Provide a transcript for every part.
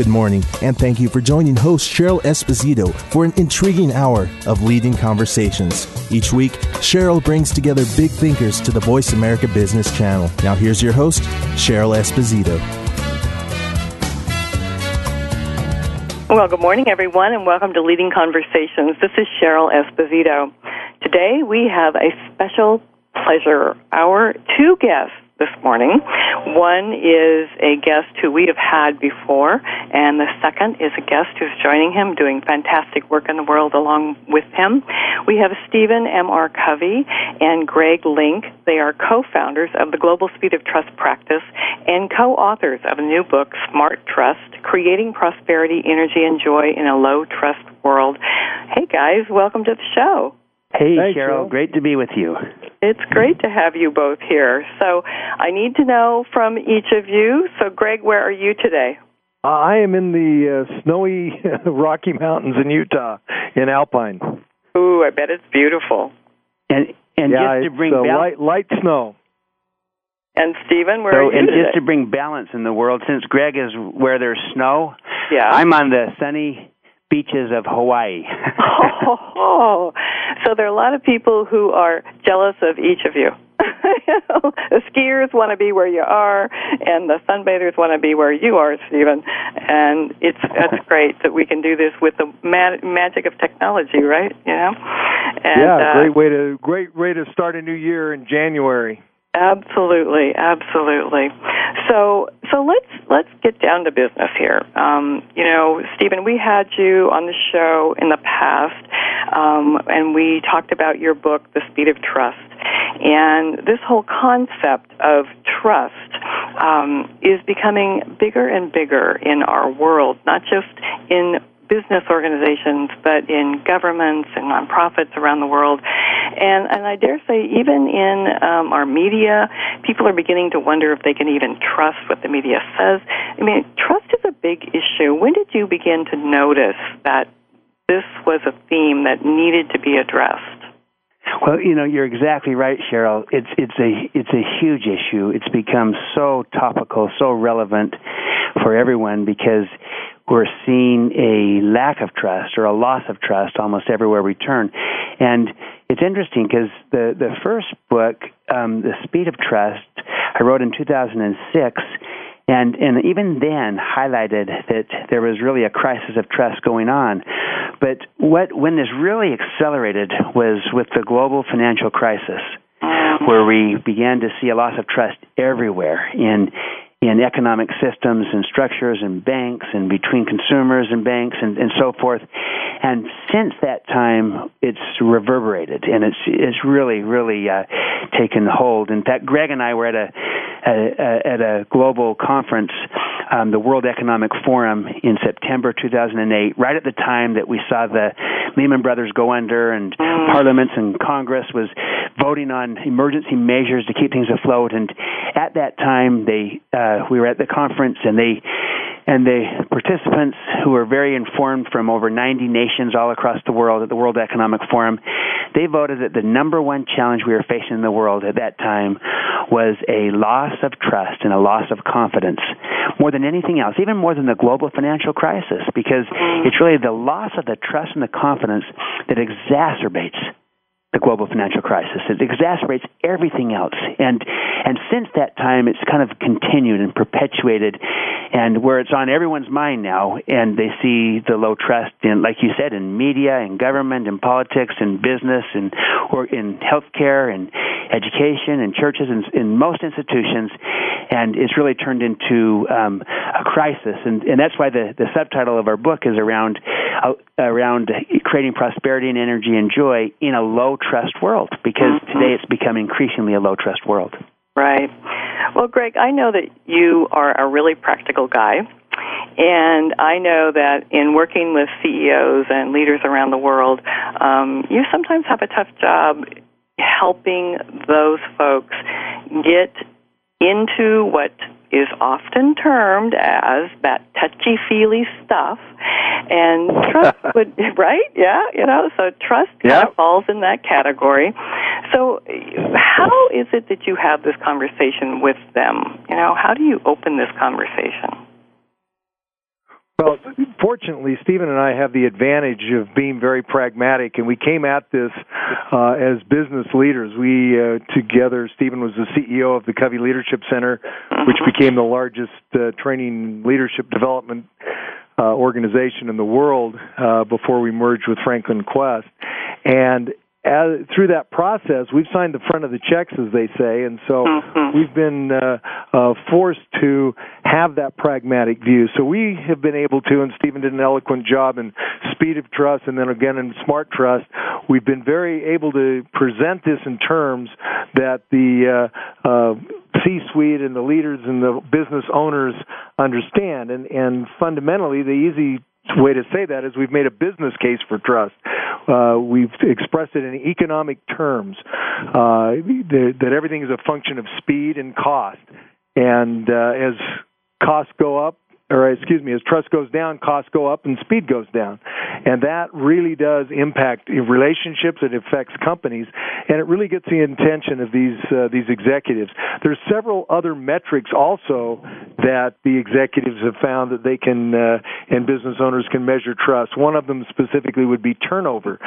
Good morning, and thank you for joining host Cheryl Esposito for an intriguing hour of leading conversations. Each week, Cheryl brings together big thinkers to the Voice America Business Channel. Now, here's your host, Cheryl Esposito. Well, good morning, everyone, and welcome to Leading Conversations. This is Cheryl Esposito. Today, we have a special pleasure. Our two guests this morning. One is a guest who we have had before, and the second is a guest who's joining him, doing fantastic work in the world along with him. We have Stephen M.R. Covey and Greg Link. They are co-founders of the Global Speed of Trust practice and co-authors of a new book, Smart Trust, Creating Prosperity, Energy, and Joy in a Low Trust World. Hey guys, welcome to the show. Hey, Thanks, Cheryl. Great to be with you. It's great to have you both here. So, I need to know from each of you. So, Greg, where are you today? Uh, I am in the uh, snowy Rocky Mountains in Utah, in Alpine. Ooh, I bet it's beautiful. And and yeah, just to bring uh, bal- light, light snow. And Stephen, where so, are you and today? just to bring balance in the world, since Greg is where there's snow, yeah, I'm on the sunny beaches of Hawaii. oh, so there are a lot of people who are jealous of each of you. the skiers want to be where you are, and the sunbathers want to be where you are, Stephen. And it's that's great that we can do this with the ma- magic of technology, right? You know. And, yeah, uh, great way to great way to start a new year in January. Absolutely, absolutely. So, so let's let's get down to business here. Um, you know, Stephen, we had you on the show in the past, um, and we talked about your book, The Speed of Trust, and this whole concept of trust um, is becoming bigger and bigger in our world, not just in business organizations, but in governments and nonprofits around the world. And, and I dare say, even in um, our media, people are beginning to wonder if they can even trust what the media says. I mean, trust is a big issue. When did you begin to notice that this was a theme that needed to be addressed? Well, you know, you're exactly right, Cheryl. It's it's a it's a huge issue. It's become so topical, so relevant for everyone because we're seeing a lack of trust or a loss of trust almost everywhere we turn. And it's interesting because the the first book, um, The Speed of Trust, I wrote in 2006. And, and even then highlighted that there was really a crisis of trust going on. But what, when this really accelerated was with the global financial crisis, where we began to see a loss of trust everywhere in in economic systems and structures and banks and between consumers and banks and, and so forth. And since that time, it's reverberated and it's it's really really uh, taken hold. In fact, Greg and I were at a, a, a at a global conference, um, the World Economic Forum, in September 2008, right at the time that we saw the Lehman Brothers go under and parliaments and Congress was voting on emergency measures to keep things afloat. And at that time, they uh, we were at the conference and they and the participants who were very informed from over 90 nations all across the world at the World Economic Forum, they voted that the number one challenge we were facing in the world at that time was a loss of trust and a loss of confidence more than anything else, even more than the global financial crisis, because it's really the loss of the trust and the confidence that exacerbates the global financial crisis. It exacerbates everything else. And and since that time it's kind of continued and perpetuated and where it's on everyone's mind now and they see the low trust in like you said in media and government and politics and business and or in healthcare and education and churches and in most institutions and it's really turned into um, a crisis and and that's why the the subtitle of our book is around uh, around creating prosperity and energy and joy in a low trust world because today it's become increasingly a low trust world. Right. Well, Greg, I know that you are a really practical guy. And I know that in working with CEOs and leaders around the world, um, you sometimes have a tough job helping those folks get into what is often termed as that touchy feely stuff. And trust would right? Yeah you know so trust kind of falls in that category. So how is it that you have this conversation with them? You know how do you open this conversation well, fortunately, Stephen and I have the advantage of being very pragmatic, and we came at this uh, as business leaders. We uh, together, Stephen was the CEO of the Covey Leadership Center, which became the largest uh, training leadership development uh, organization in the world uh, before we merged with Franklin Quest. And as, through that process, we've signed the front of the checks, as they say, and so mm-hmm. we've been uh, uh, forced to have that pragmatic view. So we have been able to, and Stephen did an eloquent job in speed of trust, and then again in smart trust. We've been very able to present this in terms that the uh, uh, C-suite and the leaders and the business owners understand, and and fundamentally, the easy way to say that is we've made a business case for trust. Uh, we've expressed it in economic terms uh, that, that everything is a function of speed and cost. And uh, as costs go up, or excuse me, as trust goes down, costs go up and speed goes down. And that really does impact relationships. It affects companies, and it really gets the attention of these uh, these executives. There's several other metrics also that the executives have found that they can uh, and business owners can measure trust. One of them specifically would be turnover,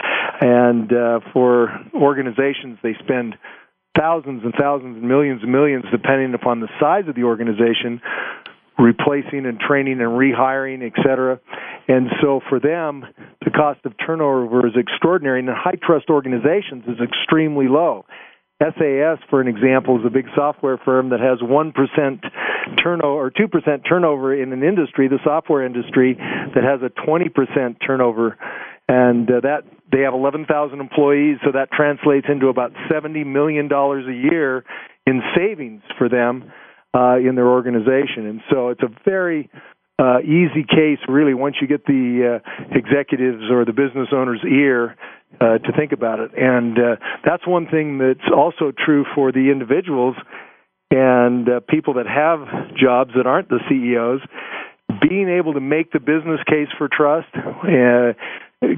and uh, for organizations, they spend thousands and thousands and millions and millions, depending upon the size of the organization, replacing and training and rehiring, et cetera. And so for them, the cost of turnover is extraordinary, and in high trust organizations is extremely low. SAS, for an example, is a big software firm that has 1% turnover or 2% turnover in an industry, the software industry, that has a 20% turnover. And uh, that they have 11,000 employees, so that translates into about 70 million dollars a year in savings for them uh, in their organization. And so it's a very uh, easy case, really, once you get the uh, executives or the business owner's ear uh, to think about it. And uh, that's one thing that's also true for the individuals and uh, people that have jobs that aren't the CEOs. Being able to make the business case for trust uh,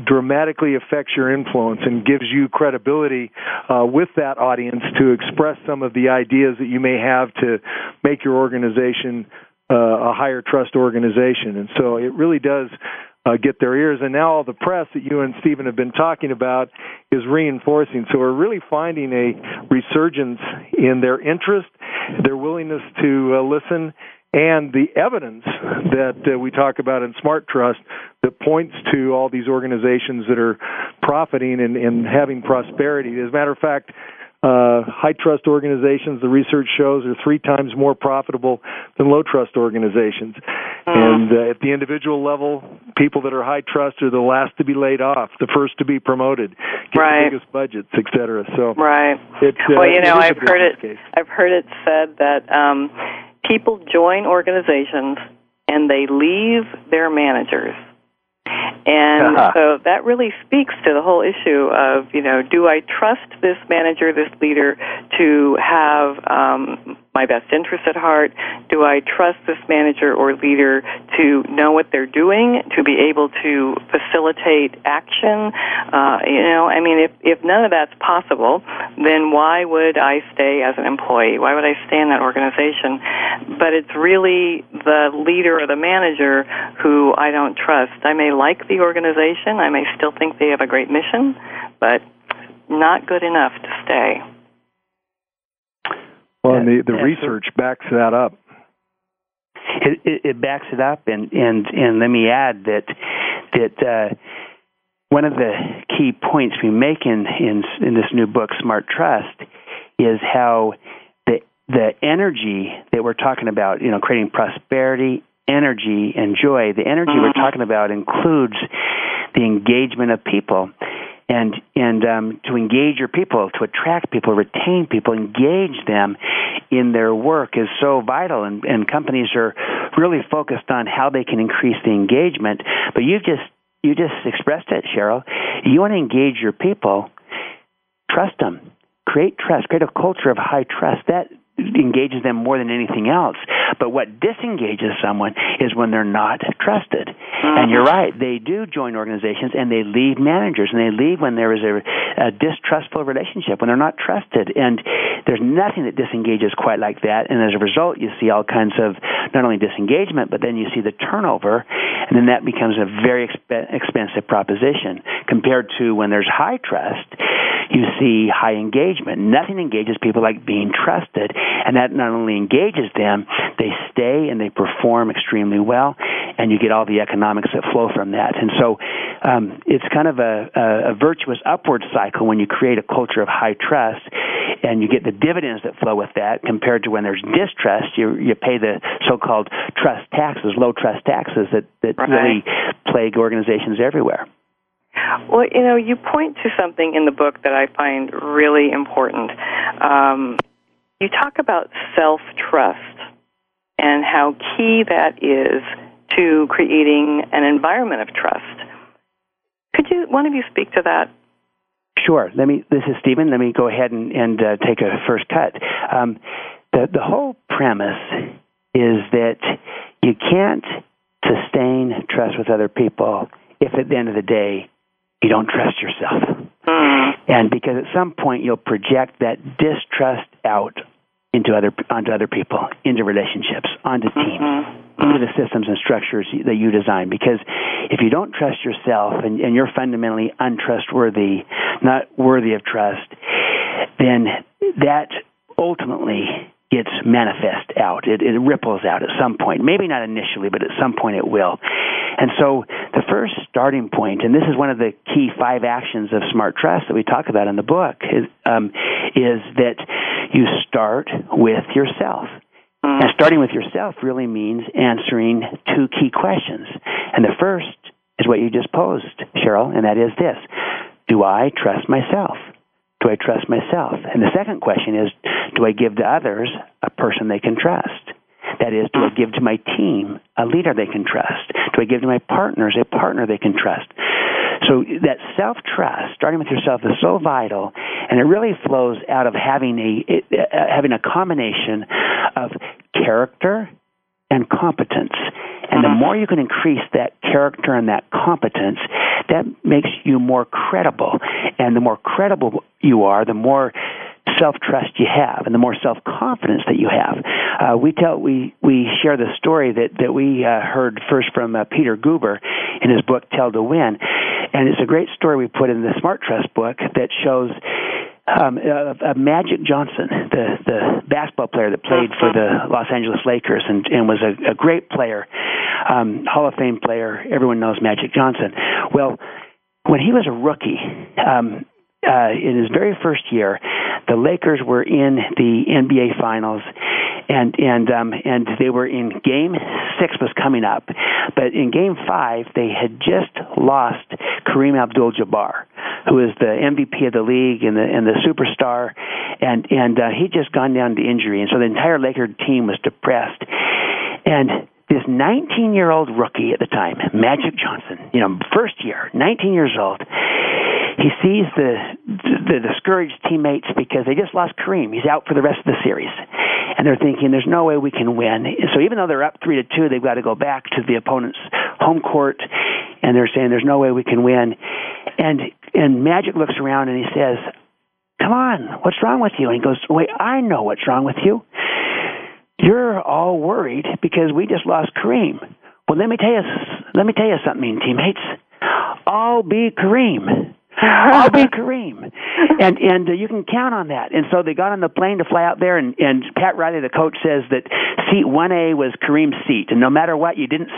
dramatically affects your influence and gives you credibility uh, with that audience to express some of the ideas that you may have to make your organization uh, a higher trust organization. And so it really does uh, get their ears. And now all the press that you and Stephen have been talking about is reinforcing. So we're really finding a resurgence in their interest, their willingness to uh, listen, and the evidence that uh, we talk about in Smart Trust that points to all these organizations that are profiting and, and having prosperity. As a matter of fact, uh, high trust organizations, the research shows, are three times more profitable than low trust organizations. Mm. And uh, at the individual level, people that are high trust are the last to be laid off, the first to be promoted, get right. the biggest budgets, et cetera. So, right. It, uh, well, you know, I've heard it. Case. I've heard it said that um, people join organizations and they leave their managers and uh-huh. so that really speaks to the whole issue of, you know, do I trust this manager, this leader, to have um, my best interest at heart? Do I trust this manager or leader to know what they're doing, to be able to facilitate action? Uh, you know, I mean, if, if none of that's possible, then why would I stay as an employee? Why would I stay in that organization? But it's really the leader or the manager who I don't trust. I may like the organization. I may still think they have a great mission, but not good enough to stay. Well, and the, the research backs that up. It, it, it backs it up, and and and let me add that that uh, one of the key points we make in in in this new book, Smart Trust, is how the the energy that we're talking about, you know, creating prosperity energy and joy. The energy mm-hmm. we're talking about includes the engagement of people. And and um, to engage your people, to attract people, retain people, engage them, in their work is so vital, and, and companies are really focused on how they can increase the engagement. But you've just you just expressed it, Cheryl. You want to engage your people, trust them, create trust, create a culture of high trust. That engages them more than anything else. But what disengages someone is when they're not trusted. Mm-hmm. And you're right, they do join organizations and they leave managers and they leave when there is a, a distrustful relationship, when they're not trusted. And there's nothing that disengages quite like that. And as a result, you see all kinds of not only disengagement, but then you see the turnover, and then that becomes a very exp- expensive proposition compared to when there's high trust you see high engagement. Nothing engages people like being trusted, and that not only engages them, they stay and they perform extremely well, and you get all the economics that flow from that. And so, um, it's kind of a, a, a virtuous upward cycle when you create a culture of high trust, and you get the dividends that flow with that. Compared to when there's distrust, you you pay the so-called trust taxes, low trust taxes that that right. really plague organizations everywhere. Well, you know, you point to something in the book that I find really important. Um, you talk about self trust and how key that is to creating an environment of trust. Could you, one of you, speak to that? Sure. Let me. This is Stephen. Let me go ahead and, and uh, take a first cut. Um, the the whole premise is that you can't sustain trust with other people if, at the end of the day, you don't trust yourself. Mm. And because at some point you'll project that distrust out into other onto other people, into relationships, onto teams, mm-hmm. into the systems and structures that you design. Because if you don't trust yourself and, and you're fundamentally untrustworthy, not worthy of trust, then that ultimately gets manifest out. It, it ripples out at some point. Maybe not initially, but at some point it will. And so the first starting point, and this is one of the key five actions of smart trust that we talk about in the book, is, um, is that you start with yourself. And starting with yourself really means answering two key questions. And the first is what you just posed, Cheryl, and that is this Do I trust myself? Do I trust myself? And the second question is Do I give to others a person they can trust? That is, do I give to my team a leader they can trust? Do I give to my partners a partner they can trust? So that self trust, starting with yourself, is so vital, and it really flows out of having a it, uh, having a combination of character and competence. And the mm-hmm. more you can increase that character and that competence, that makes you more credible. And the more credible you are, the more self trust you have and the more self confidence that you have. Uh, we tell we we share the story that that we uh, heard first from uh, Peter Guber in his book Tell to Win, and it's a great story we put in the Smart Trust book that shows. Um, uh, uh, Magic Johnson, the the basketball player that played for the Los Angeles Lakers and, and was a, a great player, um, Hall of Fame player. Everyone knows Magic Johnson. Well, when he was a rookie, um, uh, in his very first year, the Lakers were in the NBA Finals, and and um, and they were in Game Six was coming up, but in Game Five they had just lost Kareem Abdul-Jabbar, who is the MVP of the league and the and the superstar, and and uh, he'd just gone down to injury, and so the entire Laker team was depressed, and this 19 year old rookie at the time, Magic Johnson, you know, first year, 19 years old, he sees the, the discouraged teammates because they just lost Kareem. He's out for the rest of the series. And they're thinking, there's no way we can win. So even though they're up 3 to 2, they've got to go back to the opponent's home court. And they're saying, there's no way we can win. And, and Magic looks around and he says, come on, what's wrong with you? And he goes, wait, I know what's wrong with you. You're all worried because we just lost Kareem. Well, let me tell you, let me tell you something, teammates. I'll be Kareem. I'll be Kareem, and and uh, you can count on that. And so they got on the plane to fly out there, and and Pat Riley, the coach, says that seat one A was Kareem's seat, and no matter what, you didn't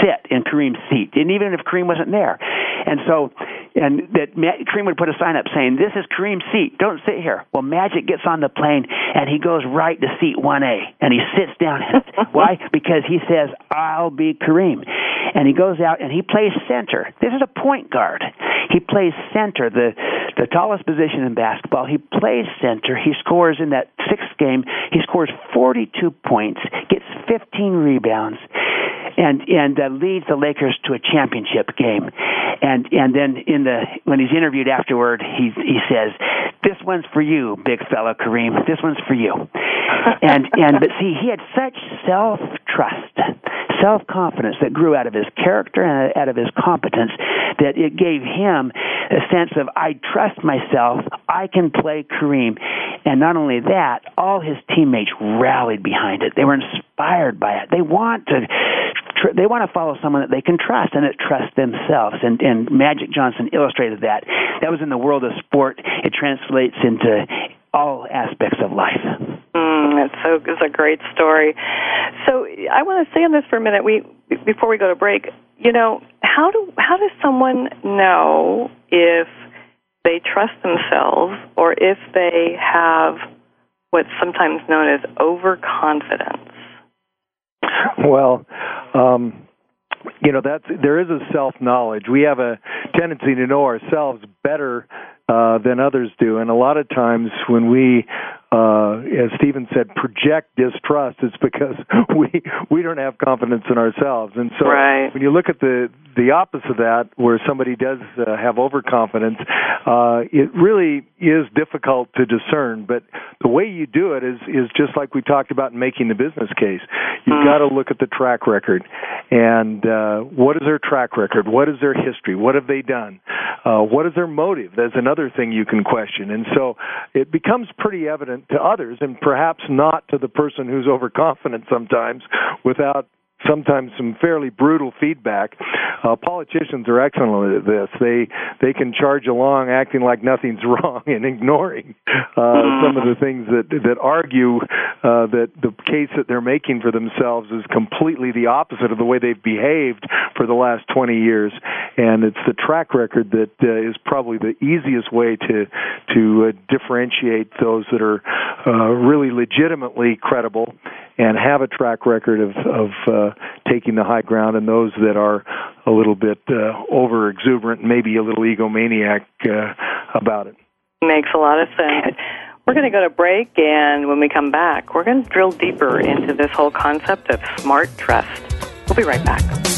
sit in Kareem's seat, and even if Kareem wasn't there. And so, and that Kareem would put a sign up saying, "This is Kareem's seat. Don't sit here." Well, Magic gets on the plane and he goes right to seat 1A, and he sits down. Why? Because he says, "I'll be Kareem." and he goes out and he plays center. This is a point guard. He plays center, the the tallest position in basketball. He plays center. He scores in that sixth game. He scores 42 points, gets 15 rebounds, and and uh, leads the Lakers to a championship game. And and then in the when he's interviewed afterward, he he says, "This one's for you, big fella Kareem. This one's for you." and and but see, he had such self trust, self confidence that grew out of his character and out of his competence that it gave him a sense of I trust myself. I can play Kareem. And not only that, all his teammates rallied behind it. They were inspired by it. They want to they want to follow someone that they can trust and that trust themselves. And and Magic Johnson illustrated that. That was in the world of sport. It translates into all aspects of life. Mm, it's so it's a great story. So I want to stay on this for a minute. We before we go to break. You know how do how does someone know if they trust themselves or if they have what's sometimes known as overconfidence? Well, um, you know that's there is a self knowledge. We have a tendency to know ourselves better uh, than others do, and a lot of times when we uh, as Stephen said, project distrust, it's because we we don't have confidence in ourselves. And so right. when you look at the the opposite of that, where somebody does uh, have overconfidence, uh, it really is difficult to discern. But the way you do it is is just like we talked about in making the business case. You've mm. got to look at the track record, and uh, what is their track record? What is their history? What have they done? Uh, what is their motive? That's another thing you can question. And so it becomes pretty evident to others and perhaps not to the person who's overconfident sometimes without sometimes some fairly brutal feedback. Uh, politicians are excellent at this. They they can charge along acting like nothing's wrong and ignoring uh, some of the things that that argue uh, that the case that they're making for themselves is completely the opposite of the way they've behaved for the last 20 years. And it's the track record that uh, is probably the easiest way to to uh, differentiate those that are uh, really legitimately credible and have a track record of of uh, taking the high ground, and those that are a little bit uh, over exuberant, maybe a little egomaniac uh, about it. Makes a lot of sense. We're going to go to break, and when we come back, we're going to drill deeper into this whole concept of smart trust. We'll be right back.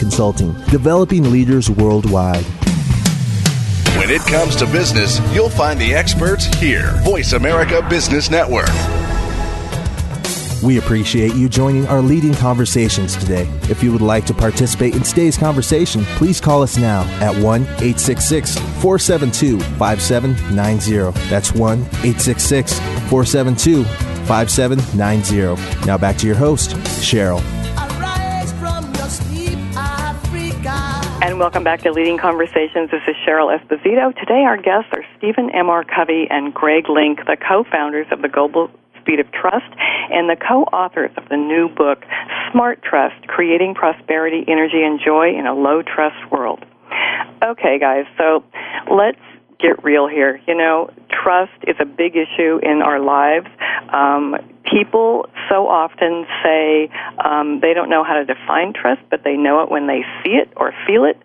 Consulting, developing leaders worldwide. When it comes to business, you'll find the experts here. Voice America Business Network. We appreciate you joining our leading conversations today. If you would like to participate in today's conversation, please call us now at 1 866 472 5790. That's 1 866 472 5790. Now back to your host, Cheryl. Welcome back to Leading Conversations. This is Cheryl Esposito. Today, our guests are Stephen M. R. Covey and Greg Link, the co founders of the Global Speed of Trust and the co authors of the new book, Smart Trust Creating Prosperity, Energy, and Joy in a Low Trust World. Okay, guys, so let's get real here. You know, trust is a big issue in our lives. Um, people so often say um, they don't know how to define trust, but they know it when they see it or feel it.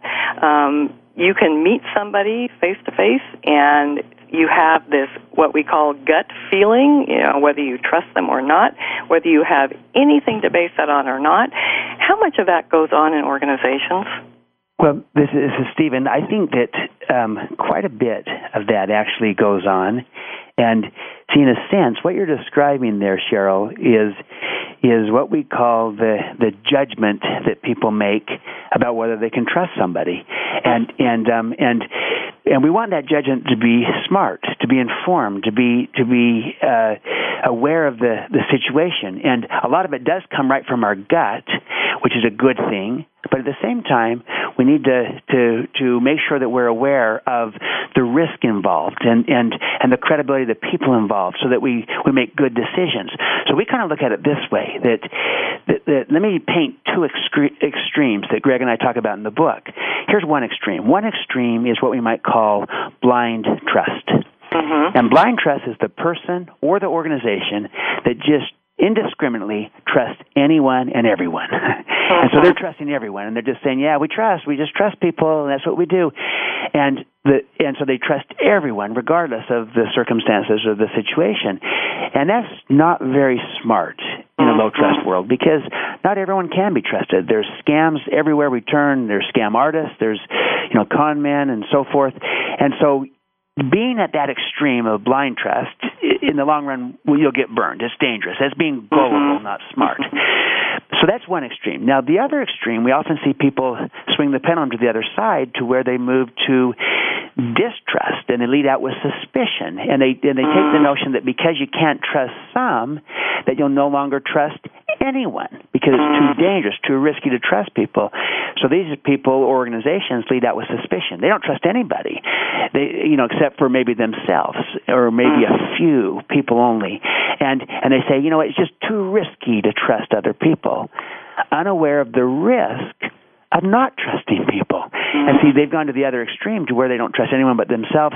Um, you can meet somebody face to face and you have this what we call gut feeling, you know, whether you trust them or not, whether you have anything to base that on or not. How much of that goes on in organizations? Well, this is, Stephen. I think that um, quite a bit of that actually goes on, and see, in a sense, what you're describing there, Cheryl, is is what we call the the judgment that people make about whether they can trust somebody, and and um, and and we want that judgment to be smart, to be informed, to be to be uh, aware of the the situation, and a lot of it does come right from our gut, which is a good thing. But at the same time, we need to, to, to make sure that we're aware of the risk involved and, and, and the credibility of the people involved so that we, we make good decisions. So we kind of look at it this way that, that, that let me paint two excre- extremes that Greg and I talk about in the book. Here's one extreme. One extreme is what we might call blind trust. Mm-hmm. And blind trust is the person or the organization that just indiscriminately trust anyone and everyone. and so they're trusting everyone and they're just saying, "Yeah, we trust. We just trust people and that's what we do." And the and so they trust everyone regardless of the circumstances or the situation. And that's not very smart in a low mm-hmm. trust world because not everyone can be trusted. There's scams everywhere we turn. There's scam artists, there's you know con men and so forth. And so being at that extreme of blind trust, in the long run, you'll get burned. It's dangerous. That's being gullible, mm-hmm. not smart. So that's one extreme. Now, the other extreme, we often see people swing the pendulum to the other side to where they move to distrust and they lead out with suspicion. And they, and they take the mm. notion that because you can't trust some, that you'll no longer trust anyone because it's too dangerous, too risky to trust people. So these people, organizations, lead out with suspicion. They don't trust anybody, they, you know, except for maybe themselves or maybe a mm. few people only. And and they say, you know, it's just too risky to trust other people, unaware of the risk of not trusting people. And mm-hmm. see, they've gone to the other extreme to where they don't trust anyone but themselves.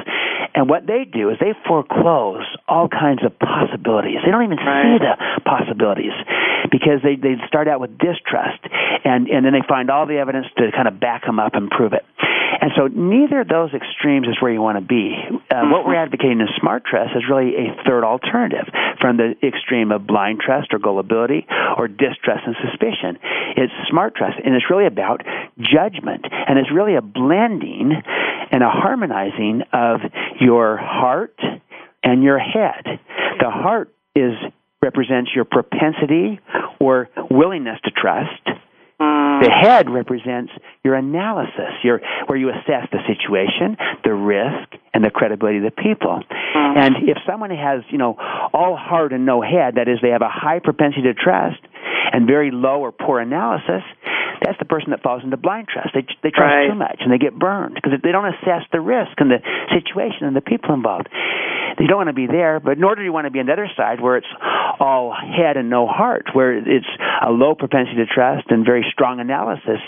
And what they do is they foreclose all kinds of possibilities. They don't even right. see the possibilities because they, they start out with distrust and, and then they find all the evidence to kind of back them up and prove it. And so neither of those extremes is where you want to be. Uh, what we're advocating in smart trust is really a third alternative from the extreme of blind trust or gullibility or distrust and suspicion. It's smart trust, and it's really about judgment, and it's really a blending and a harmonizing of your heart and your head. The heart is represents your propensity or willingness to trust. Mm. The head represents your analysis, your, where you assess the situation, the risk, and the credibility of the people. Mm. And if someone has, you know, all heart and no head, that is, they have a high propensity to trust and very low or poor analysis, that's the person that falls into blind trust. They they trust right. too much and they get burned because they don't assess the risk and the situation and the people involved. You don't want to be there, but nor do you want to be on the other side where it's all head and no heart, where it's a low propensity to trust and very strong analysis.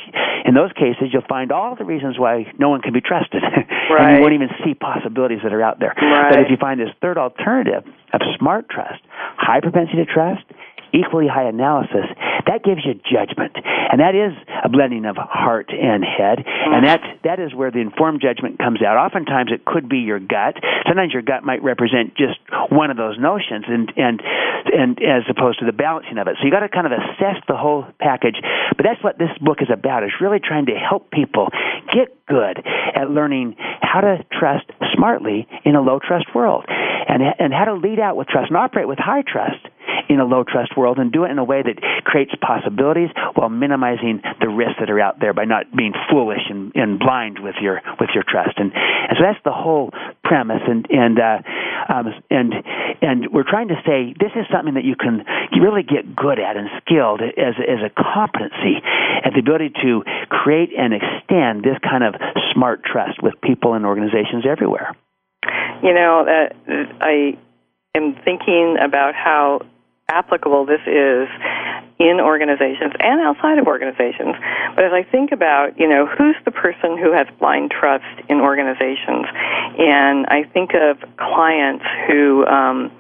In those cases, you'll find all the reasons why no one can be trusted, right. and you won't even see possibilities that are out there. Right. But if you find this third alternative of smart trust, high propensity to trust, equally high analysis, that gives you judgment. And that is a blending of heart and head. And that, that is where the informed judgment comes out. Oftentimes it could be your gut. Sometimes your gut might represent just one of those notions and, and, and as opposed to the balancing of it. So you got to kind of assess the whole package. But that's what this book is about, is really trying to help people get good at learning how to trust smartly in a low trust world and, and how to lead out with trust and operate with high trust in a low trust world and do it in a way that creates possibilities while minimizing the risks that are out there by not being foolish and, and blind with your with your trust and, and so that's the whole premise and and uh, um, and and we're trying to say this is something that you can really get good at and skilled as as a competency and the ability to create and extend this kind of smart trust with people and organizations everywhere. You know, uh, I am thinking about how applicable this is in organizations and outside of organizations. But as I think about, you know, who's the person who has blind trust in organizations, and I think of clients who um,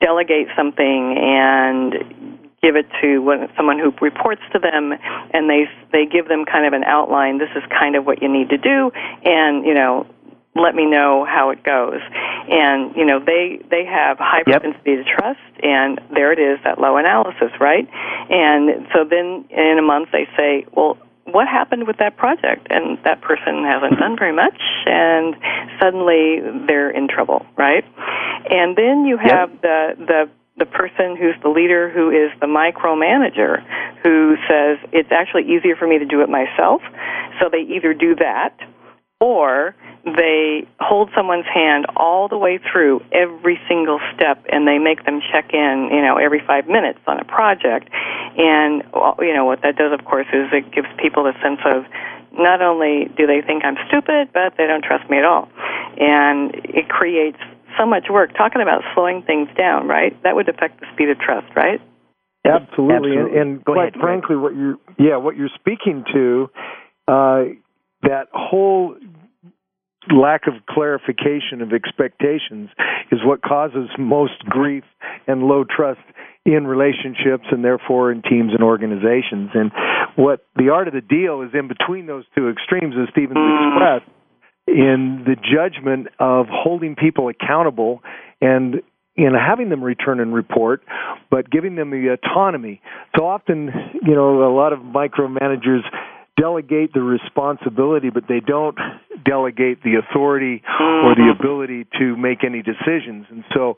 delegate something and give it to someone who reports to them, and they they give them kind of an outline. This is kind of what you need to do, and you know let me know how it goes. And you know, they they have high Yep. propensity to trust, and there it is, that low analysis, right? And so then in a month they say, well. What happened with that project? And that person hasn't done very much, and suddenly they're in trouble, right? And then you have the the the person who's the leader who is the micromanager who says it's actually easier for me to do it myself. So they either do that or they hold someone's hand all the way through every single step and they make them check in, you know, every 5 minutes on a project. And well, you know what that does of course is it gives people a sense of not only do they think I'm stupid, but they don't trust me at all. And it creates so much work talking about slowing things down, right? That would affect the speed of trust, right? Absolutely, Absolutely. and, and Go quite ahead, Greg. frankly, what you yeah, what you're speaking to, uh, that whole lack of clarification of expectations is what causes most grief and low trust in relationships and therefore in teams and organizations. And what the art of the deal is in between those two extremes, as Stephen's mm. expressed, in the judgment of holding people accountable and in having them return and report, but giving them the autonomy. So often, you know, a lot of micromanagers delegate the responsibility, but they don't delegate the authority or the ability to make any decisions. And so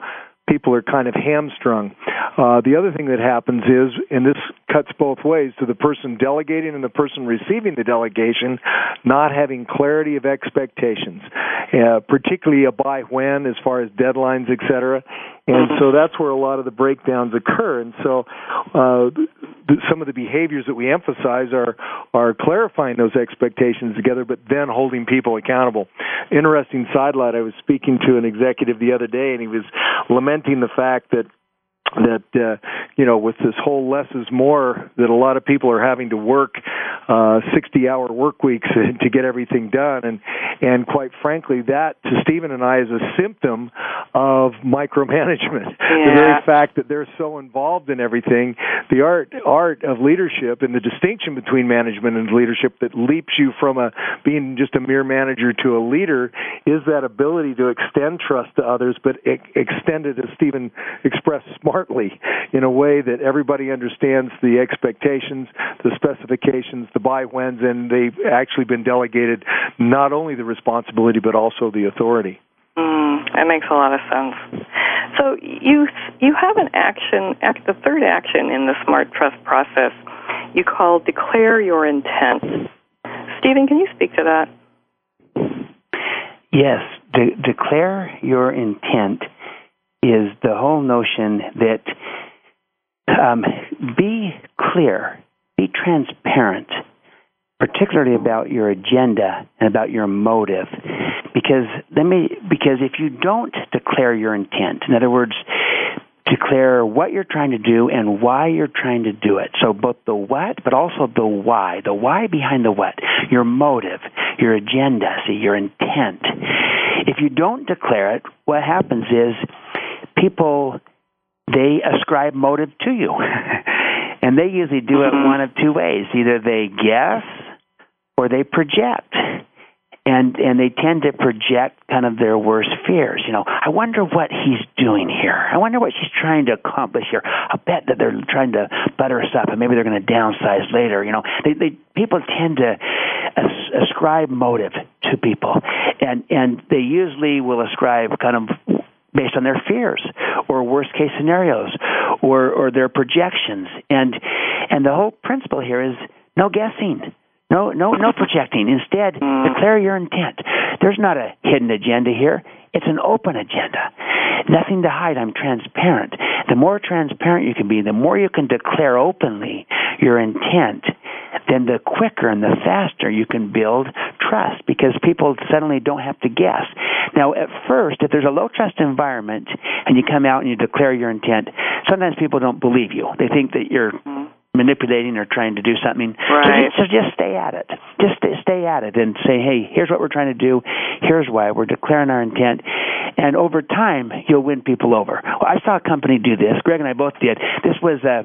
people are kind of hamstrung. Uh, the other thing that happens is, and this cuts both ways, to the person delegating and the person receiving the delegation, not having clarity of expectations, uh, particularly a by when as far as deadlines, et cetera. And so that's where a lot of the breakdowns occur. And so uh, th- some of the behaviors that we emphasize are are clarifying those expectations together, but then holding people accountable. Interesting sidelight. I was speaking to an executive the other day, and he was lamenting the fact that that uh, you know with this whole less is more that a lot of people are having to work uh 60 hour work weeks to get everything done. And and quite frankly that to Stephen and I is a symptom of micromanagement. The very fact that they're so involved in everything the art art of leadership and the distinction between management and leadership that leaps you from a being just a mere manager to a leader is that ability to extend trust to others but e- extend it as Stephen expressed smartly in a way that everybody understands the expectations the specifications the by whens and they've actually been delegated not only the responsibility but also the authority Mm, that makes a lot of sense. So you you have an action, act- the third action in the smart trust process. You call declare your intent. Stephen, can you speak to that? Yes, de- declare your intent is the whole notion that um, be clear, be transparent, particularly about your agenda and about your motive. Because let me, because if you don't declare your intent, in other words, declare what you're trying to do and why you're trying to do it. So both the what, but also the why. The why behind the what. Your motive, your agenda, see, your intent. If you don't declare it, what happens is people they ascribe motive to you. and they usually do it mm-hmm. one of two ways. Either they guess or they project and and they tend to project kind of their worst fears. You know, I wonder what he's doing here. I wonder what she's trying to accomplish here. I bet that they're trying to butter us up, and maybe they're going to downsize later. You know, they, they people tend to as, ascribe motive to people, and and they usually will ascribe kind of based on their fears or worst case scenarios or or their projections and and the whole principle here is no guessing no, no, no projecting. Instead, mm. declare your intent. There's not a hidden agenda here. It's an open agenda. Nothing to hide. I'm transparent. The more transparent you can be, the more you can declare openly your intent, then the quicker and the faster you can build trust because people suddenly don't have to guess. Now, at first, if there's a low trust environment and you come out and you declare your intent, sometimes people don't believe you. They think that you're mm-hmm. manipulating or trying to do something. Right. So, so just stay at it. Just stay, stay at it and say, hey, here's what we're trying to do. Here's why. We're declaring our intent. And over time, you'll win people over. Well, I saw a company do this. Greg and I both did. This was a,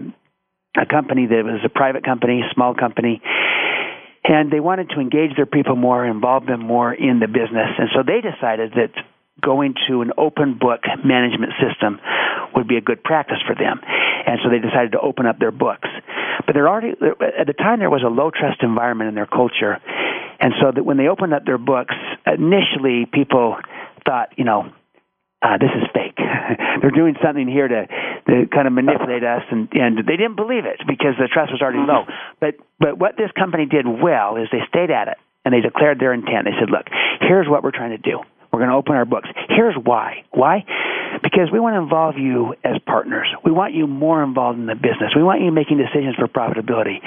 a company that was a private company, small company. and they wanted to engage their people more, involve them more in the business, and so they decided that going to an open book management system would be a good practice for them. And so they decided to open up their books. But there already at the time there was a low trust environment in their culture. And so that when they opened up their books, initially people thought, you know, uh, this is fake. They're doing something here to, to kind of manipulate us, and, and they didn't believe it because the trust was already low. Mm-hmm. But but what this company did well is they stayed at it and they declared their intent. They said, look, here's what we're trying to do. We're going to open our books. Here's why. Why? Because we want to involve you as partners. We want you more involved in the business. We want you making decisions for profitability.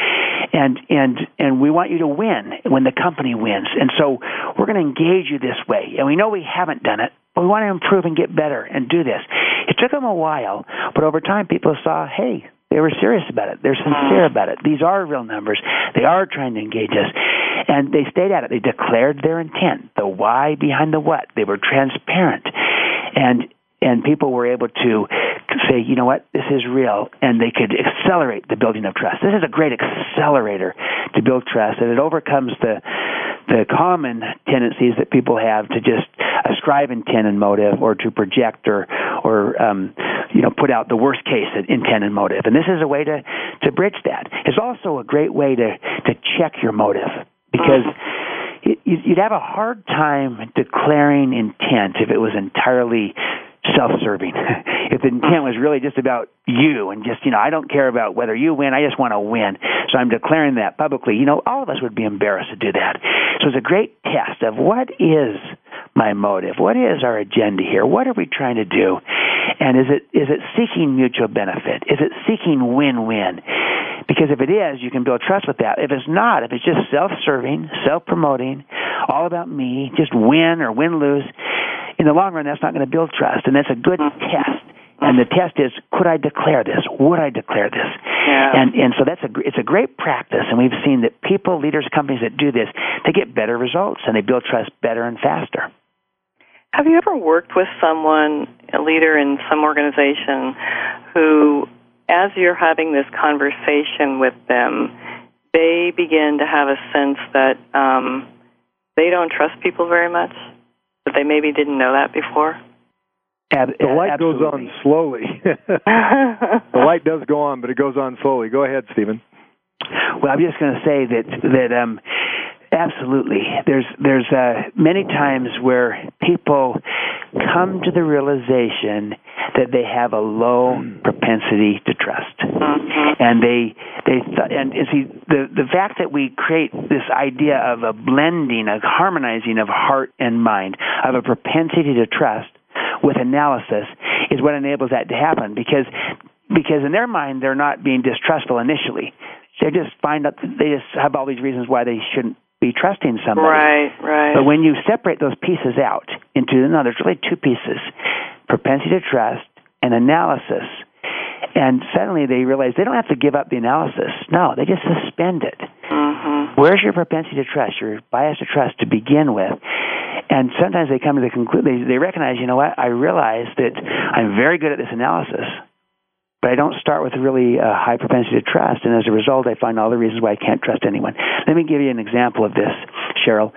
And and and we want you to win when the company wins. And so we're going to engage you this way. And we know we haven't done it, we want to improve and get better and do this. It took them a while, but over time people saw, hey, they were serious about it. They're sincere mm-hmm. about it. These are real numbers. They are trying to engage us. And they stayed at it. They declared their intent, the why behind the what. They were transparent. And and people were able to say, you know what, this is real, and they could accelerate the building of trust. This is a great accelerator to build trust, and it overcomes the the common tendencies that people have to just ascribe intent and motive, or to project, or or um, you know put out the worst case intent and motive. And this is a way to to bridge that. It's also a great way to to check your motive because you'd have a hard time declaring intent if it was entirely self-serving. if the intent was really just about you and just, you know, I don't care about whether you win, I just want to win. So I'm declaring that publicly. You know, all of us would be embarrassed to do that. So it's a great test of what is my motive? What is our agenda here? What are we trying to do? And is it is it seeking mutual benefit? Is it seeking win-win? Because if it is, you can build trust with that. If it's not, if it's just self-serving, self-promoting, all about me, just win or win-lose, in the long run, that's not going to build trust, and that's a good test. And the test is, could I declare this? Would I declare this? Yeah. And and so that's a it's a great practice, and we've seen that people, leaders, companies that do this, they get better results and they build trust better and faster. Have you ever worked with someone, a leader in some organization, who, as you're having this conversation with them, they begin to have a sense that um, they don't trust people very much? That they maybe didn't know that before? Ab- the light absolutely. goes on slowly. the light does go on, but it goes on slowly. Go ahead, Stephen. Well, I'm just going to say that that um, absolutely. There's there's uh, many times where people come to the realization that they have a low propensity to trust, and they they th- and and see the the fact that we create this idea of a blending, a harmonizing of heart and mind, of a propensity to trust with analysis is what enables that to happen because because in their mind they're not being distrustful initially. They just find out they just have all these reasons why they shouldn't be trusting somebody. Right, right. But when you separate those pieces out into no, there's really two pieces: propensity to trust and analysis. And suddenly they realize they don't have to give up the analysis. No, they just suspend it. Mm-hmm. Where's your propensity to trust, your bias to trust to begin with? And sometimes they come to the conclusion, they, they recognize, you know what, I realize that I'm very good at this analysis, but I don't start with really a high propensity to trust. And as a result, I find all the reasons why I can't trust anyone. Let me give you an example of this, Cheryl.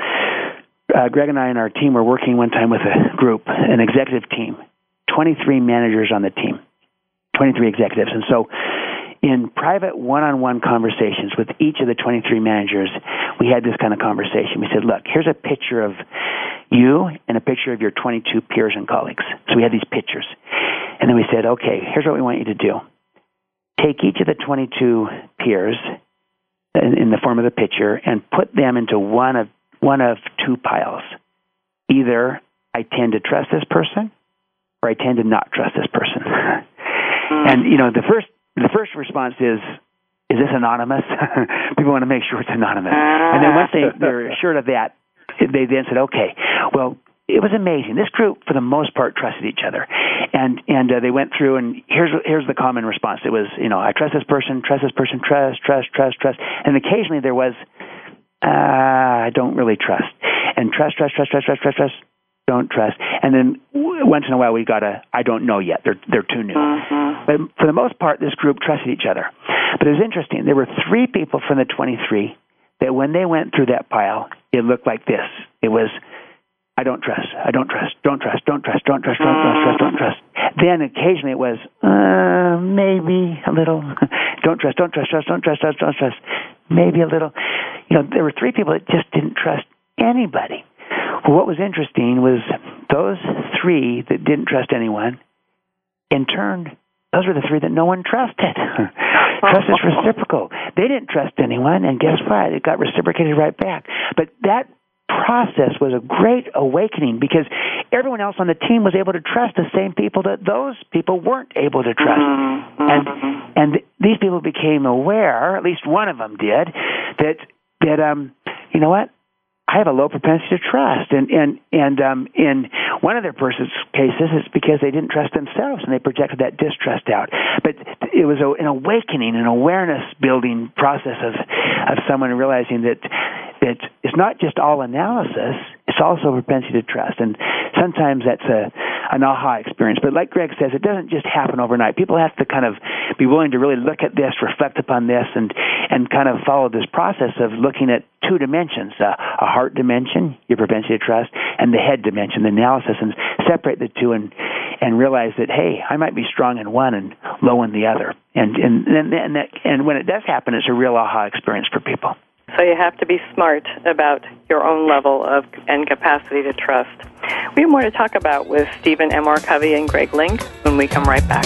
Uh, Greg and I and our team were working one time with a group, an executive team, 23 managers on the team, 23 executives. And so in private one-on-one conversations with each of the 23 managers, we had this kind of conversation. We said, look, here's a picture of you and a picture of your 22 peers and colleagues. So we had these pictures. And then we said, okay, here's what we want you to do. Take each of the 22 peers in, the form of the picture and put them into one of one of two piles. Either I tend to trust this person or I tend to not trust this person. and you know, the first the first response is is this anonymous? People want to make sure it's anonymous. And then once they, they're assured of that, they then said, okay, well, it was amazing. This group, for the most part, trusted each other, and and uh, they went through. And here's here's the common response. It was, you know, I trust this person, trust this person, trust, trust, trust, trust, and occasionally there was, uh, I don't really trust, and trust, trust, trust, trust, trust, trust, trust, don't trust, and then once in a while we got a I don't know yet. They're they're too new. Mm-hmm. But for the most part, this group trusted each other. But it was interesting. There were three people from the 23 that when they went through that pile, it looked like this. It was, I don't trust, I don't trust, don't trust, don't trust, don't trust, don't trust, trust, don't trust. Then occasionally it was, uh, maybe a little, don't trust, don't trust, trust, don't trust, trust, don't trust, maybe a little. You know, there were three people that just didn't trust anybody. Well, what was interesting was those three that didn't trust anyone, in turn, those were the three that no one trusted. Trust is reciprocal. They didn't trust anyone, and guess what? It got reciprocated right back. But that process was a great awakening because everyone else on the team was able to trust the same people that those people weren't able to trust. Mm-hmm. And and these people became aware, at least one of them did, that that um you know what? I have a low propensity to trust, and and and um, in one of their person's cases, it's because they didn't trust themselves and they projected that distrust out. But it was a, an awakening, an awareness building process of of someone realizing that it's not just all analysis; it's also propensity to trust. And sometimes that's a an aha experience. But like Greg says, it doesn't just happen overnight. People have to kind of be willing to really look at this, reflect upon this, and and kind of follow this process of looking at two dimensions: uh, a heart dimension, your propensity to trust, and the head dimension, the analysis, and separate the two and and realize that hey, I might be strong in one and low in the other. And and and and, that, and when it does happen, it's a real aha experience for people. So you have to be smart about your own level of and capacity to trust. We have more to talk about with Stephen M. R. Covey and Greg Link when we come right back.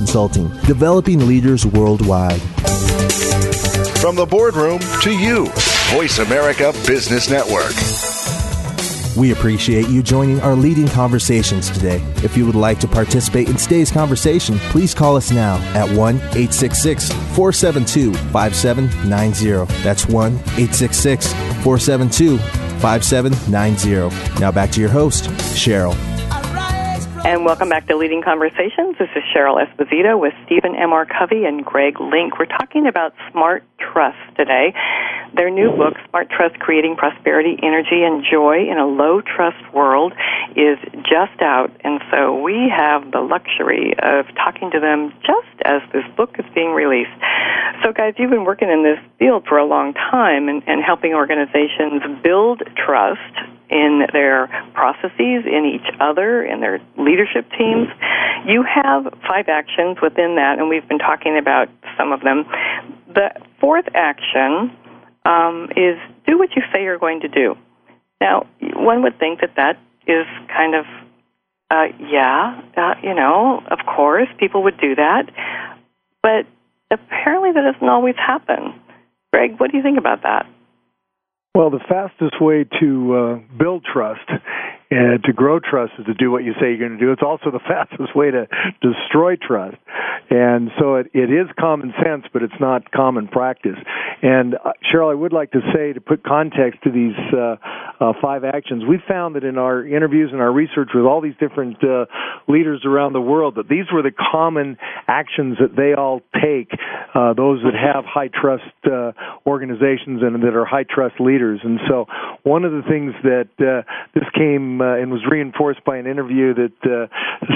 Consulting, developing leaders worldwide. From the boardroom to you, Voice America Business Network. We appreciate you joining our leading conversations today. If you would like to participate in today's conversation, please call us now at 1 866 472 5790. That's 1 866 472 5790. Now back to your host, Cheryl. And welcome back to Leading Conversations. This is Cheryl Esposito with Stephen M. R. Covey and Greg Link. We're talking about Smart Trust today. Their new book, Smart Trust Creating Prosperity, Energy, and Joy in a Low Trust World, is just out. And so we have the luxury of talking to them just as this book is being released. So, guys, you've been working in this field for a long time and, and helping organizations build trust in their processes, in each other, in their leadership teams. You have five actions within that, and we've been talking about some of them. The fourth action um, is do what you say you're going to do. Now, one would think that that is kind of, uh, yeah, uh, you know, of course, people would do that, but apparently that doesn't always happen. Greg, what do you think about that? Well, the fastest way to uh, build trust and to grow trust is to do what you say you're going to do. It's also the fastest way to destroy trust. And so it, it is common sense, but it's not common practice. And uh, Cheryl, I would like to say to put context to these uh, uh, five actions, we found that in our interviews and our research with all these different uh, leaders around the world, that these were the common actions that they all take. Uh, those that have high trust uh, organizations and that are high trust leaders. And so one of the things that this came uh, and was reinforced by an interview that uh,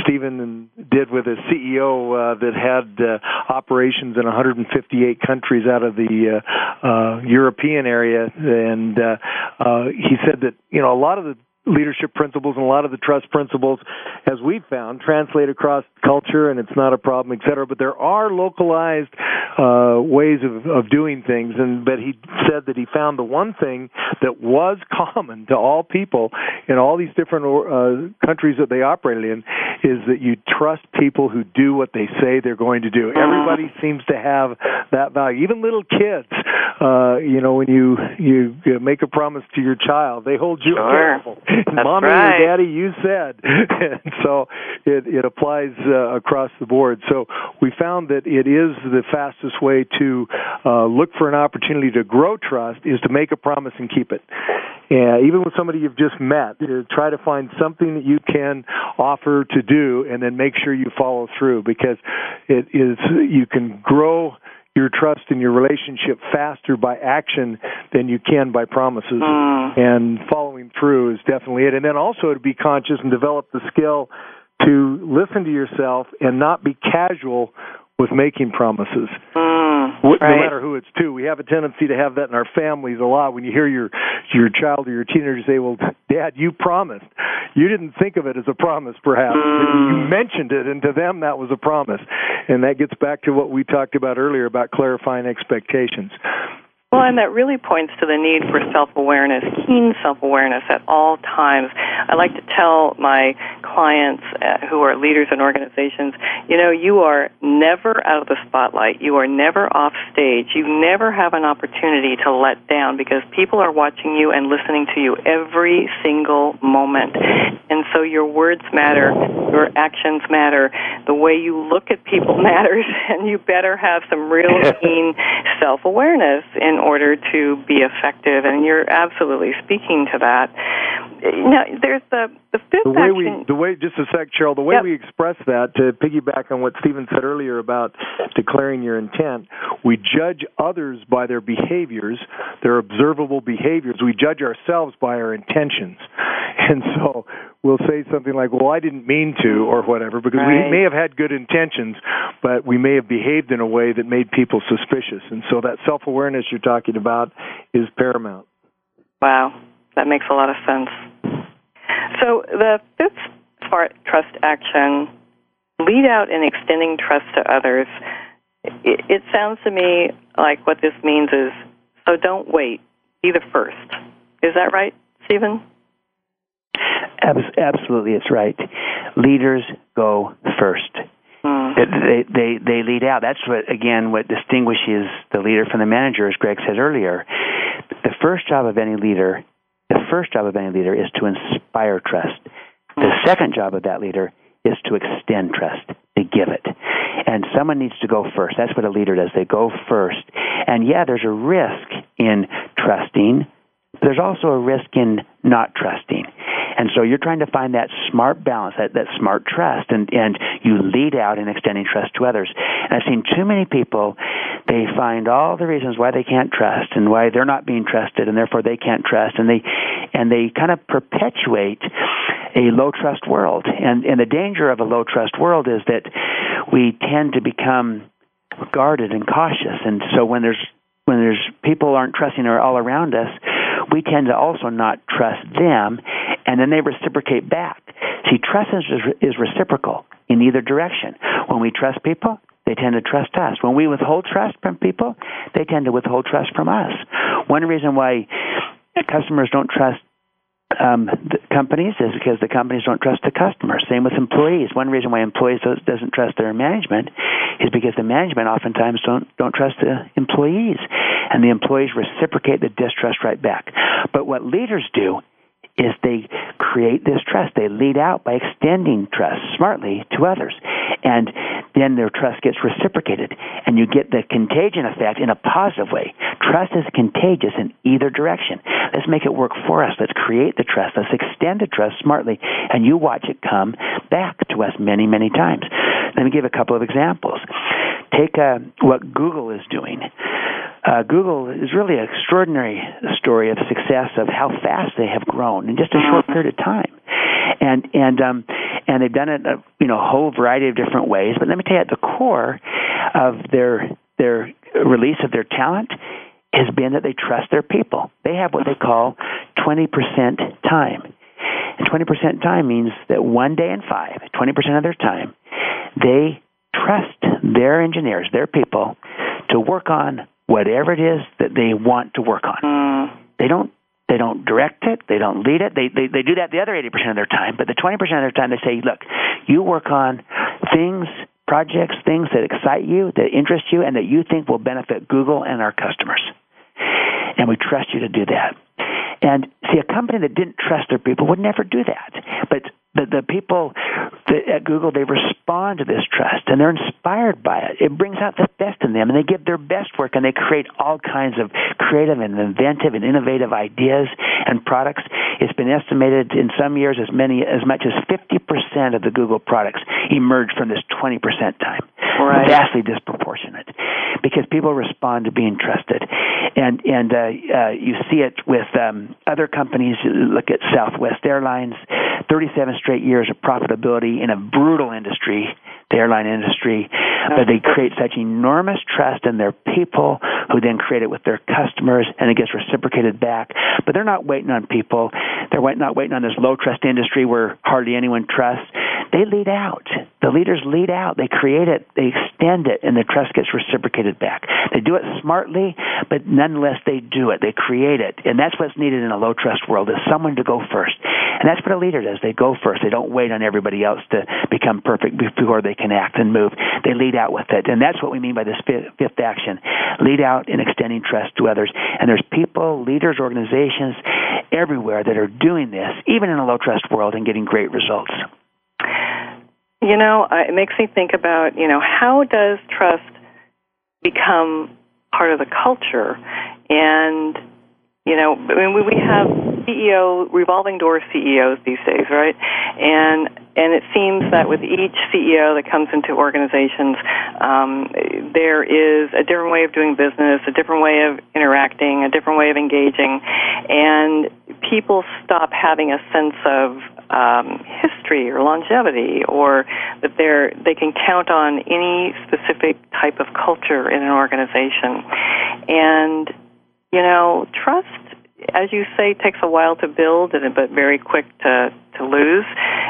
Stephen did with a CEO uh, that had uh, operations in 158 countries out of the uh, uh, European area, and uh, uh, he said that you know a lot of the leadership principles and a lot of the trust principles, as we've found, translate across culture, and it's not a problem, et cetera. But there are localized uh, ways of, of doing things, and but he said that he found the one thing that was common to all people in all these different uh, countries that they operated in is that you trust people who do what they say they're going to do. Everybody seems to have that value. Even little kids, uh, you know, when you you make a promise to your child, they hold you sure. accountable. Mommy right. or daddy, you said. and so it it applies uh, across the board. So we found that it is the fastest way to uh, look for an opportunity to grow trust is to make a promise and keep it. And even with somebody you've just met, uh, try to find something that you can offer to do, and then make sure you follow through because it is you can grow your trust in your relationship faster by action than you can by promises. Mm. And following through is definitely it. And then also to be conscious and develop the skill to listen to yourself and not be casual with making promises. Mm, no right. matter who it's to. We have a tendency to have that in our families a lot. When you hear your your child or your teenager say, "Well, Dad, you promised," you didn't think of it as a promise, perhaps. Mm. You mentioned it, and to them that was a promise. And that gets back to what we talked about earlier about clarifying expectations. Well, and that really points to the need for self awareness, keen self awareness at all times. I like to tell my clients uh, who are leaders in organizations, you know, you are never out of the spotlight. You are never off stage. You never have an opportunity to let down because people are watching you and listening to you every single moment. And so your words matter, your actions matter, the way you look at people matters, and you better have some real keen self awareness in order to be effective. And you're absolutely speaking to that. Now, there's the the fifth the way action. we the way just a sec cheryl the way Yep. we express that to piggyback on what stephen said earlier about declaring your intent we judge others by their behaviors their observable behaviors we judge ourselves by our intentions and so we'll say something like well i didn't mean to or whatever because Right. we may have had good intentions but we may have behaved in a way that made people suspicious and so that self awareness you're talking about is paramount Wow, that makes a lot of sense. So the fifth part, trust action, lead out in extending trust to others. It, it sounds to me like what this means is so don't wait, be the first. Is that right, Stephen? Abs- absolutely, it's right. Leaders go first. Mm-hmm. It- They, they they lead out. That's what again what distinguishes the leader from the manager, as Greg said earlier. The first job of any leader, the first job of any leader is to inspire trust. The second job of that leader is to extend trust, to give it. And someone needs to go first. That's what a leader does. They go first. And yeah, there's a risk in trusting. There's also a risk in not trusting. And so you're trying to find that smart balance, that, that smart trust, and, and you lead out in extending trust to others. And I've seen too many people, they find all the reasons why they can't trust and why they're not being trusted and therefore they can't trust and they and they kind of perpetuate a low trust world. And and the danger of a low trust world is that we tend to become guarded and cautious. And so when there's when there's people aren't trusting are all around us, we tend to also not trust them, and then they reciprocate back. See, trust is, is reciprocal in either direction. When we trust people, they tend to trust us. When we withhold trust from people, they tend to withhold trust from us. One reason why customers don't trust um, companies is because the companies don't trust the customers. Same with employees. One reason why employees does, doesn't trust their management is because the management oftentimes don't don't trust the employees, and the employees reciprocate the distrust right back. But what leaders do is they create this trust. They lead out by extending trust smartly to others. And then their trust gets reciprocated. And you get the contagion effect in a positive way. Trust is contagious in either direction. Let's make it work for us. Let's create the trust. Let's extend the trust smartly. And you watch it come back to us many, many times. Let me give a couple of examples. Take uh, what Google is doing. Uh, Google is really an extraordinary story of success of how fast they have grown in just a short period of time, and and um, and they've done it a you know a whole variety of different ways. But let me tell you, at the core of their their release of their talent has been that they trust their people. They have what they call twenty percent time. 20% time means that one day in five, 20% of their time, they trust their engineers, their people, to work on whatever it is that they want to work on. Mm. They don't they don't direct it. They don't lead it. They, they they do that the other 80% of their time. But the 20% of their time, they say, look, you work on things, projects, things that excite you, that interest you, and that you think will benefit Google and our customers. And we trust you to do that. And see, a company that didn't trust their people would never do that. But the, the people at Google, they respond to this trust and they're inspired by it. It brings out the best in them and they give their best work and they create all kinds of creative and inventive and innovative ideas and products. It's been estimated in some years as many as much as 50% of the Google products emerge from this 20% time. Right. Vastly disproportionate because people respond to being trusted. And, and uh, uh, you see it with um, other companies. Look at Southwest Airlines, 37 straight years of profitability in a brutal industry, the airline industry, but they create such enormous trust in their people who then create it with their customers and it gets reciprocated back. But they're not waiting on people. They're not waiting on this low trust industry where hardly anyone trusts. They lead out. The leaders lead out. They create it, they extend it, and the trust gets reciprocated back. They do it smartly, but nonetheless they do it. They create it. And that's what's needed in a low trust world is someone to go first. And that's what a leader does. They go first. They don't wait on everybody else to become perfect before they can act and move. They lead out with it. And that's what we mean by this fifth action. Lead out in extending trust to others. And there's people, leaders, organizations everywhere that are doing this, even in a low trust world, and getting great results. You know, it makes me think about, you know, how does trust become part of the culture? And, you know, I mean, we have CEO, revolving door CEOs these days, right? And and it seems that with each CEO that comes into organizations, um, there is a different way of doing business, a different way of interacting, a different way of engaging, and people stop having a sense of um, history or longevity, or that they're they can count on any specific type of culture in an organization, and you know, trust as you say, takes a while to build, but very quick to to lose.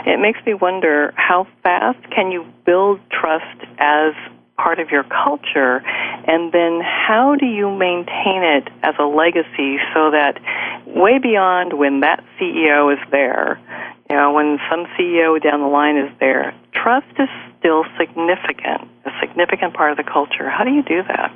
It makes me wonder how fast can you build trust as part of your culture, and then how do you maintain it as a legacy so that way beyond when that CEO is there, you know, when some CEO down the line is there, trust is still significant, a significant part of the culture. How do you do that?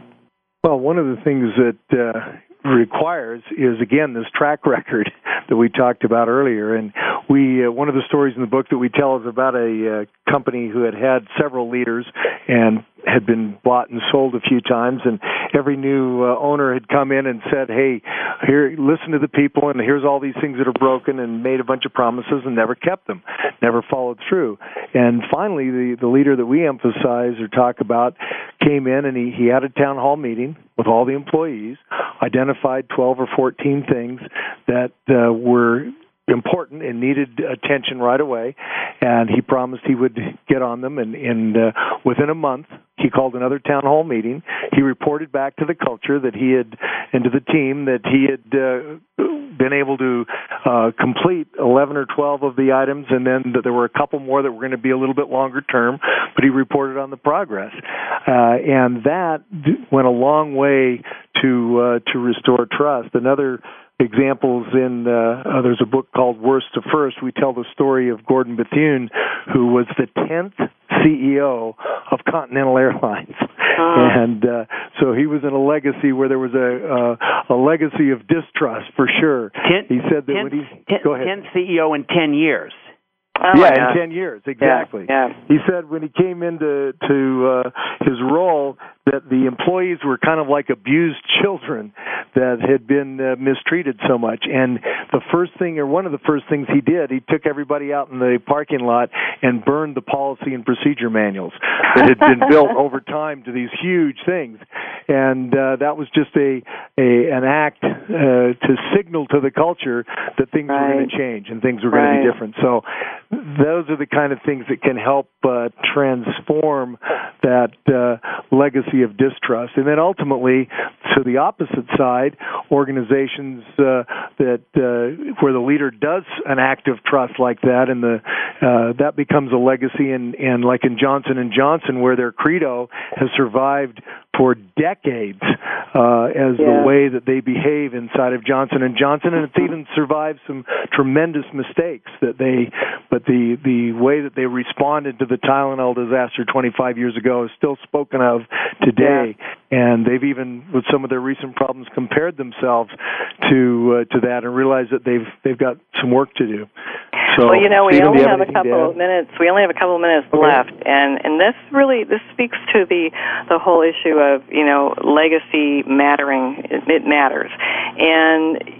Well, one of the things that uh, requires is again this track record that we talked about earlier. And we uh, one of the stories in the book that we tell is about a uh, company who had had several leaders and had been bought and sold a few times and every new uh, owner had come in and said hey here listen to the people and here's all these things that are broken and made a bunch of promises and never kept them never followed through. And finally the the leader that we emphasize or talk about came in and he he had a town hall meeting with all the employees identified 12 or 14 things that uh, were important and needed attention right away and he promised he would get on them and, and uh, within a month he called another town hall meeting. He reported back to the culture that he had and to the team that he had uh, been able to uh, complete 11 or 12 of the items and then that there were a couple more that were going to be a little bit longer term but he reported on the progress. Uh, and that went a long way to uh, to restore trust. Another examples in uh, uh, there's a book called Worst to First. We tell the story of Gordon Bethune, who was the tenth CEO of Continental Airlines, uh. and uh, so he was in a legacy where there was a uh, a legacy of distrust for sure. Ten, he said that ten, when he ten, go ahead. tenth CEO in ten years. Oh yeah, in ten years, exactly. Yeah, yeah. He said when he came into to uh, his role the employees were kind of like abused children that had been uh, mistreated so much. And the first thing, or one of the first things he did, he took everybody out in the parking lot and burned the policy and procedure manuals that had been built over time to these huge things. And uh, that was just a, a an act uh, to signal to the culture that things right. were going to change and things were going to be different. So those are the kind of things that can help uh, transform that uh, legacy of distrust. And then ultimately, to the opposite side, organizations uh, that uh, where the leader does an act of trust like that, and the uh, that becomes a legacy. And, and like in Johnson and Johnson, where their credo has survived for decades uh, as yeah. the way that they behave inside of Johnson and Johnson, and it's even survived some tremendous mistakes that they, but the the way that they responded to the Tylenol disaster 25 years ago is still spoken of today, yeah. and they've even with some of their recent problems compared themselves to uh, to that and realized that they've they've got some work to do. So, well, you know, we Stephen, only have, have a couple of minutes. We only have a couple of minutes okay. left, and and this really this speaks to the the whole issue of you know legacy mattering. It, it matters, and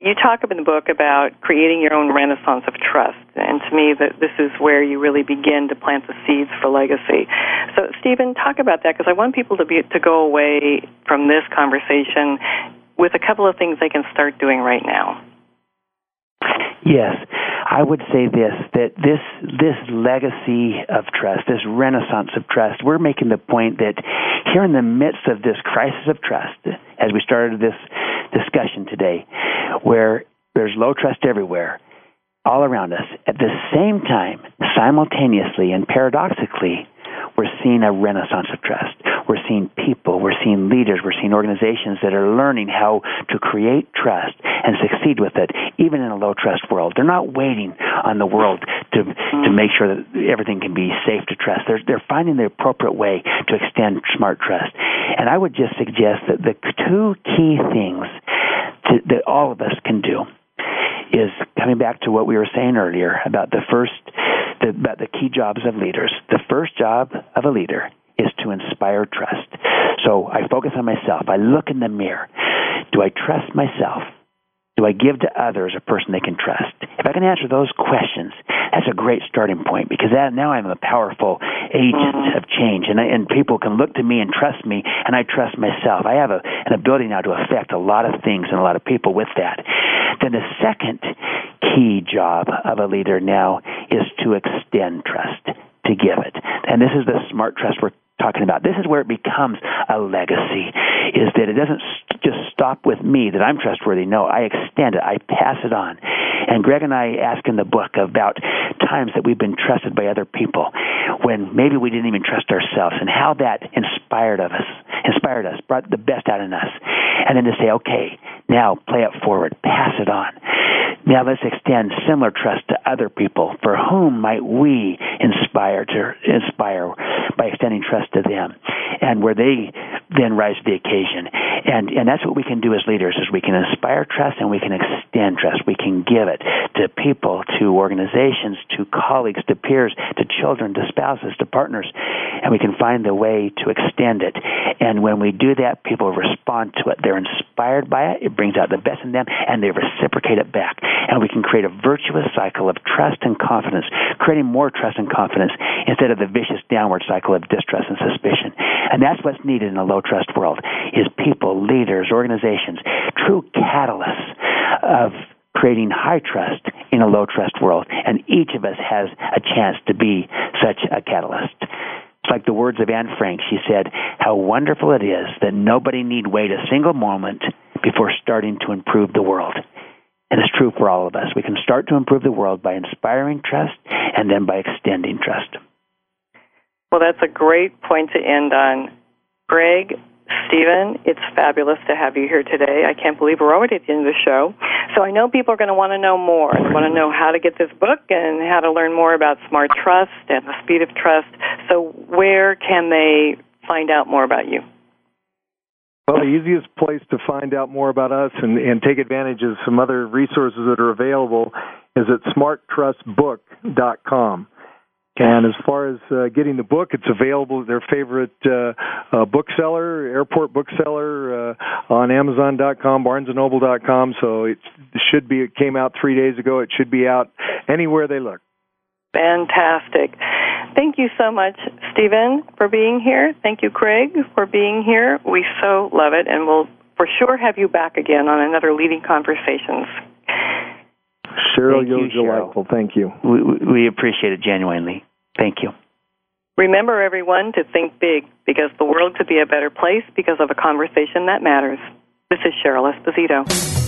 you talk in the book about creating your own renaissance of trust, and to me, that this is where you really begin to plant the seeds for legacy. So, Stephen, talk about that because I want people to be to go away from this conversation with a couple of things they can start doing right now. Yes, I would say this that this this legacy of trust, this renaissance of trust, we're making the point that here in the midst of this crisis of trust, as we started this discussion today, where there's low trust everywhere, all around us, at the same time, simultaneously and paradoxically, we're seeing a renaissance of trust. We're seeing people, we're seeing leaders, we're seeing organizations that are learning how to create trust and succeed with it, even in a low trust world. They're not waiting on the world to to make sure that everything can be safe to trust. They're they're finding the appropriate way to extend smart trust. And I would just suggest that the two key things to, that all of us can do is coming back to what we were saying earlier about the first the, about the key jobs of leaders. The first job of a leader is to inspire trust. So I focus on myself. I look in the mirror. Do I trust myself? Do I give to others a person they can trust? If I can answer those questions, that's a great starting point because that, now I'm a powerful agent mm-hmm. of change, and, I, and people can look to me and trust me, and I trust myself. I have a, an ability now to affect a lot of things and a lot of people with that. Then the second key job of a leader now is to extend trust, to give it. And this is the smart trust we're talking about. This is where it becomes a legacy, is that it doesn't just stop with me that I'm trustworthy. No, I extend it. I pass it on. And Greg and I ask in the book about times that we've been trusted by other people when maybe we didn't even trust ourselves and how that inspired of us, inspired us, brought the best out in us. And then to say, okay, now play it forward, pass it on. Now let's extend similar trust to other people. For whom might we inspire to inspire by extending trust to them, and where they then rise to the occasion. And and that's what we can do as leaders: is we can inspire trust and we can extend trust. We can give it to people, to organizations, to colleagues, to peers, to children, to spouses, to partners, and we can find the way to extend it. And when we do that, people respond to it. They're inspired by it. It brings out the best in them, and they reciprocate it back and we can create a virtuous cycle of trust and confidence, creating more trust and confidence instead of the vicious downward cycle of distrust and suspicion. And that's what's needed in a low trust world is people, leaders, organizations, true catalysts of creating high trust in a low trust world. And each of us has a chance to be such a catalyst. It's like the words of Anne Frank. She said, How wonderful it is that nobody need wait a single moment before starting to improve the world. And it's true for all of us. We can start to improve the world by inspiring trust and then by extending trust. Well, that's a great point to end on. Greg, Stephen, it's fabulous to have you here today. I can't believe we're already at the end of the show. So I know people are going to want to know more. They want to know how to get this book and how to learn more about smart trust and the speed of trust. So where can they find out more about you? Well, the easiest place to find out more about us and, and take advantage of some other resources that are available is at smarttrustbook.com. And as far as uh, getting the book, it's available at their favorite uh, uh, bookseller, airport bookseller, uh, on Amazon.com, BarnesandNoble.com. So it should be. It came out three days ago. It should be out anywhere they look. Fantastic. Thank you so much, Stephen, for being here. Thank you, Greg, for being here. We so love it, and we'll for sure have you back again on another Leading Conversations. Cheryl, you're delightful. Thank you. We, we appreciate it genuinely. Thank you. Remember, everyone, to think big because the world could be a better place because of a conversation that matters. This is Cheryl Esposito.